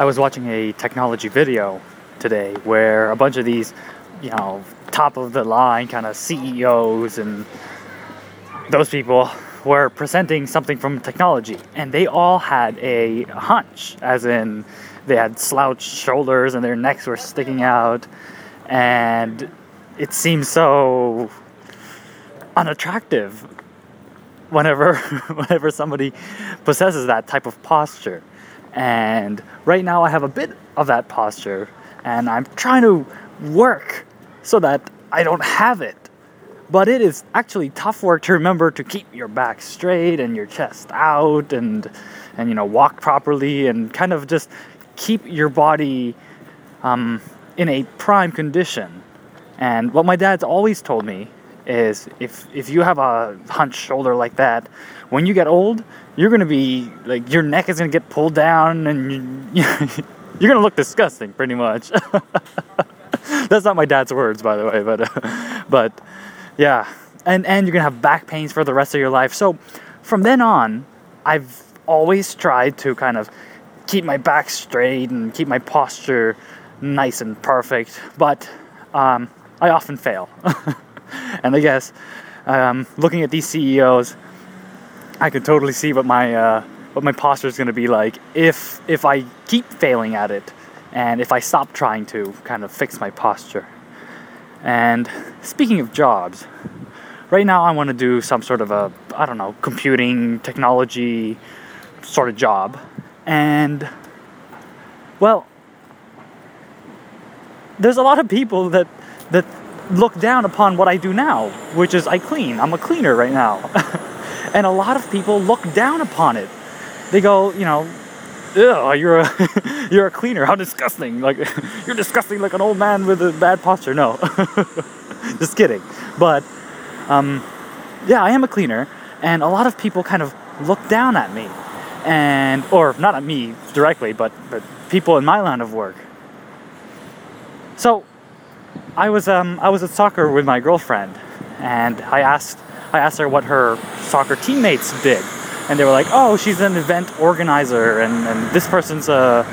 I was watching a technology video today where a bunch of these, you know, top of the line kind of CEOs and those people were presenting something from technology, and they all had a hunch, as in they had slouched shoulders and their necks were sticking out, and it seemed so unattractive whenever whenever somebody possesses that type of posture. And right now I have a bit of that posture and I'm trying to work so that I don't have it. But it is actually tough work to remember to keep your back straight and your chest out and and you know walk properly and kind of just keep your body um, in a prime condition. And what my dad's always told me is if if you have a hunched shoulder like that, when you get old, you're gonna be like your neck is gonna get pulled down and you, you're gonna look disgusting, pretty much. That's not my dad's words, by the way, but but yeah, and and you're gonna have back pains for the rest of your life. So from then on, I've always tried to kind of keep my back straight and keep my posture nice and perfect, but um, I often fail. and I guess um, looking at these CEOs, I could totally see what my uh, what my posture is going to be like if if I keep failing at it, and if I stop trying to kind of fix my posture. And speaking of jobs, right now I want to do some sort of a I don't know computing technology sort of job, and well, there's a lot of people that that look down upon what I do now, which is I clean. I'm a cleaner right now. and a lot of people look down upon it. They go, you know, Ew, you're a you're a cleaner. How disgusting! Like you're disgusting, like an old man with a bad posture. No, just kidding. But um, yeah, I am a cleaner, and a lot of people kind of look down at me, and or not at me directly, but but people in my line of work. So I was um, I was at soccer with my girlfriend, and I asked I asked her what her soccer teammates did, and they were like, "Oh, she's an event organizer, and, and this person's a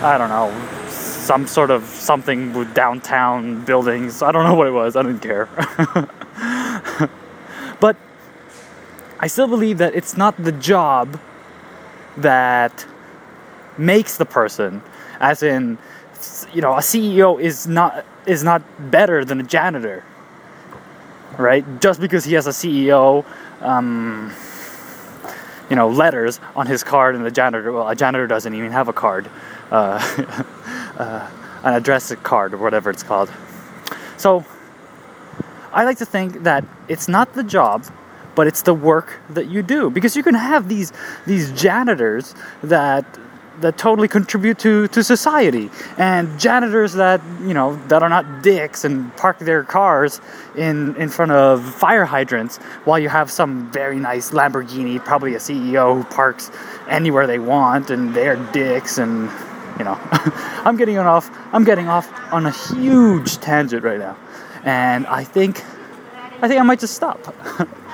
I don't know some sort of something with downtown buildings. I don't know what it was. I didn't care." but I still believe that it's not the job that makes the person, as in, you know, a CEO is not is not better than a janitor, right? Just because he has a CEO, um, you know, letters on his card, and the janitor, well, a janitor doesn't even have a card, uh, uh, an address card or whatever it's called. So, I like to think that it's not the job, but it's the work that you do because you can have these these janitors that that totally contribute to, to society. And janitors that you know that are not dicks and park their cars in in front of fire hydrants while you have some very nice Lamborghini probably a CEO who parks anywhere they want and they're dicks and you know I'm getting off I'm getting off on a huge tangent right now. And I think I think I might just stop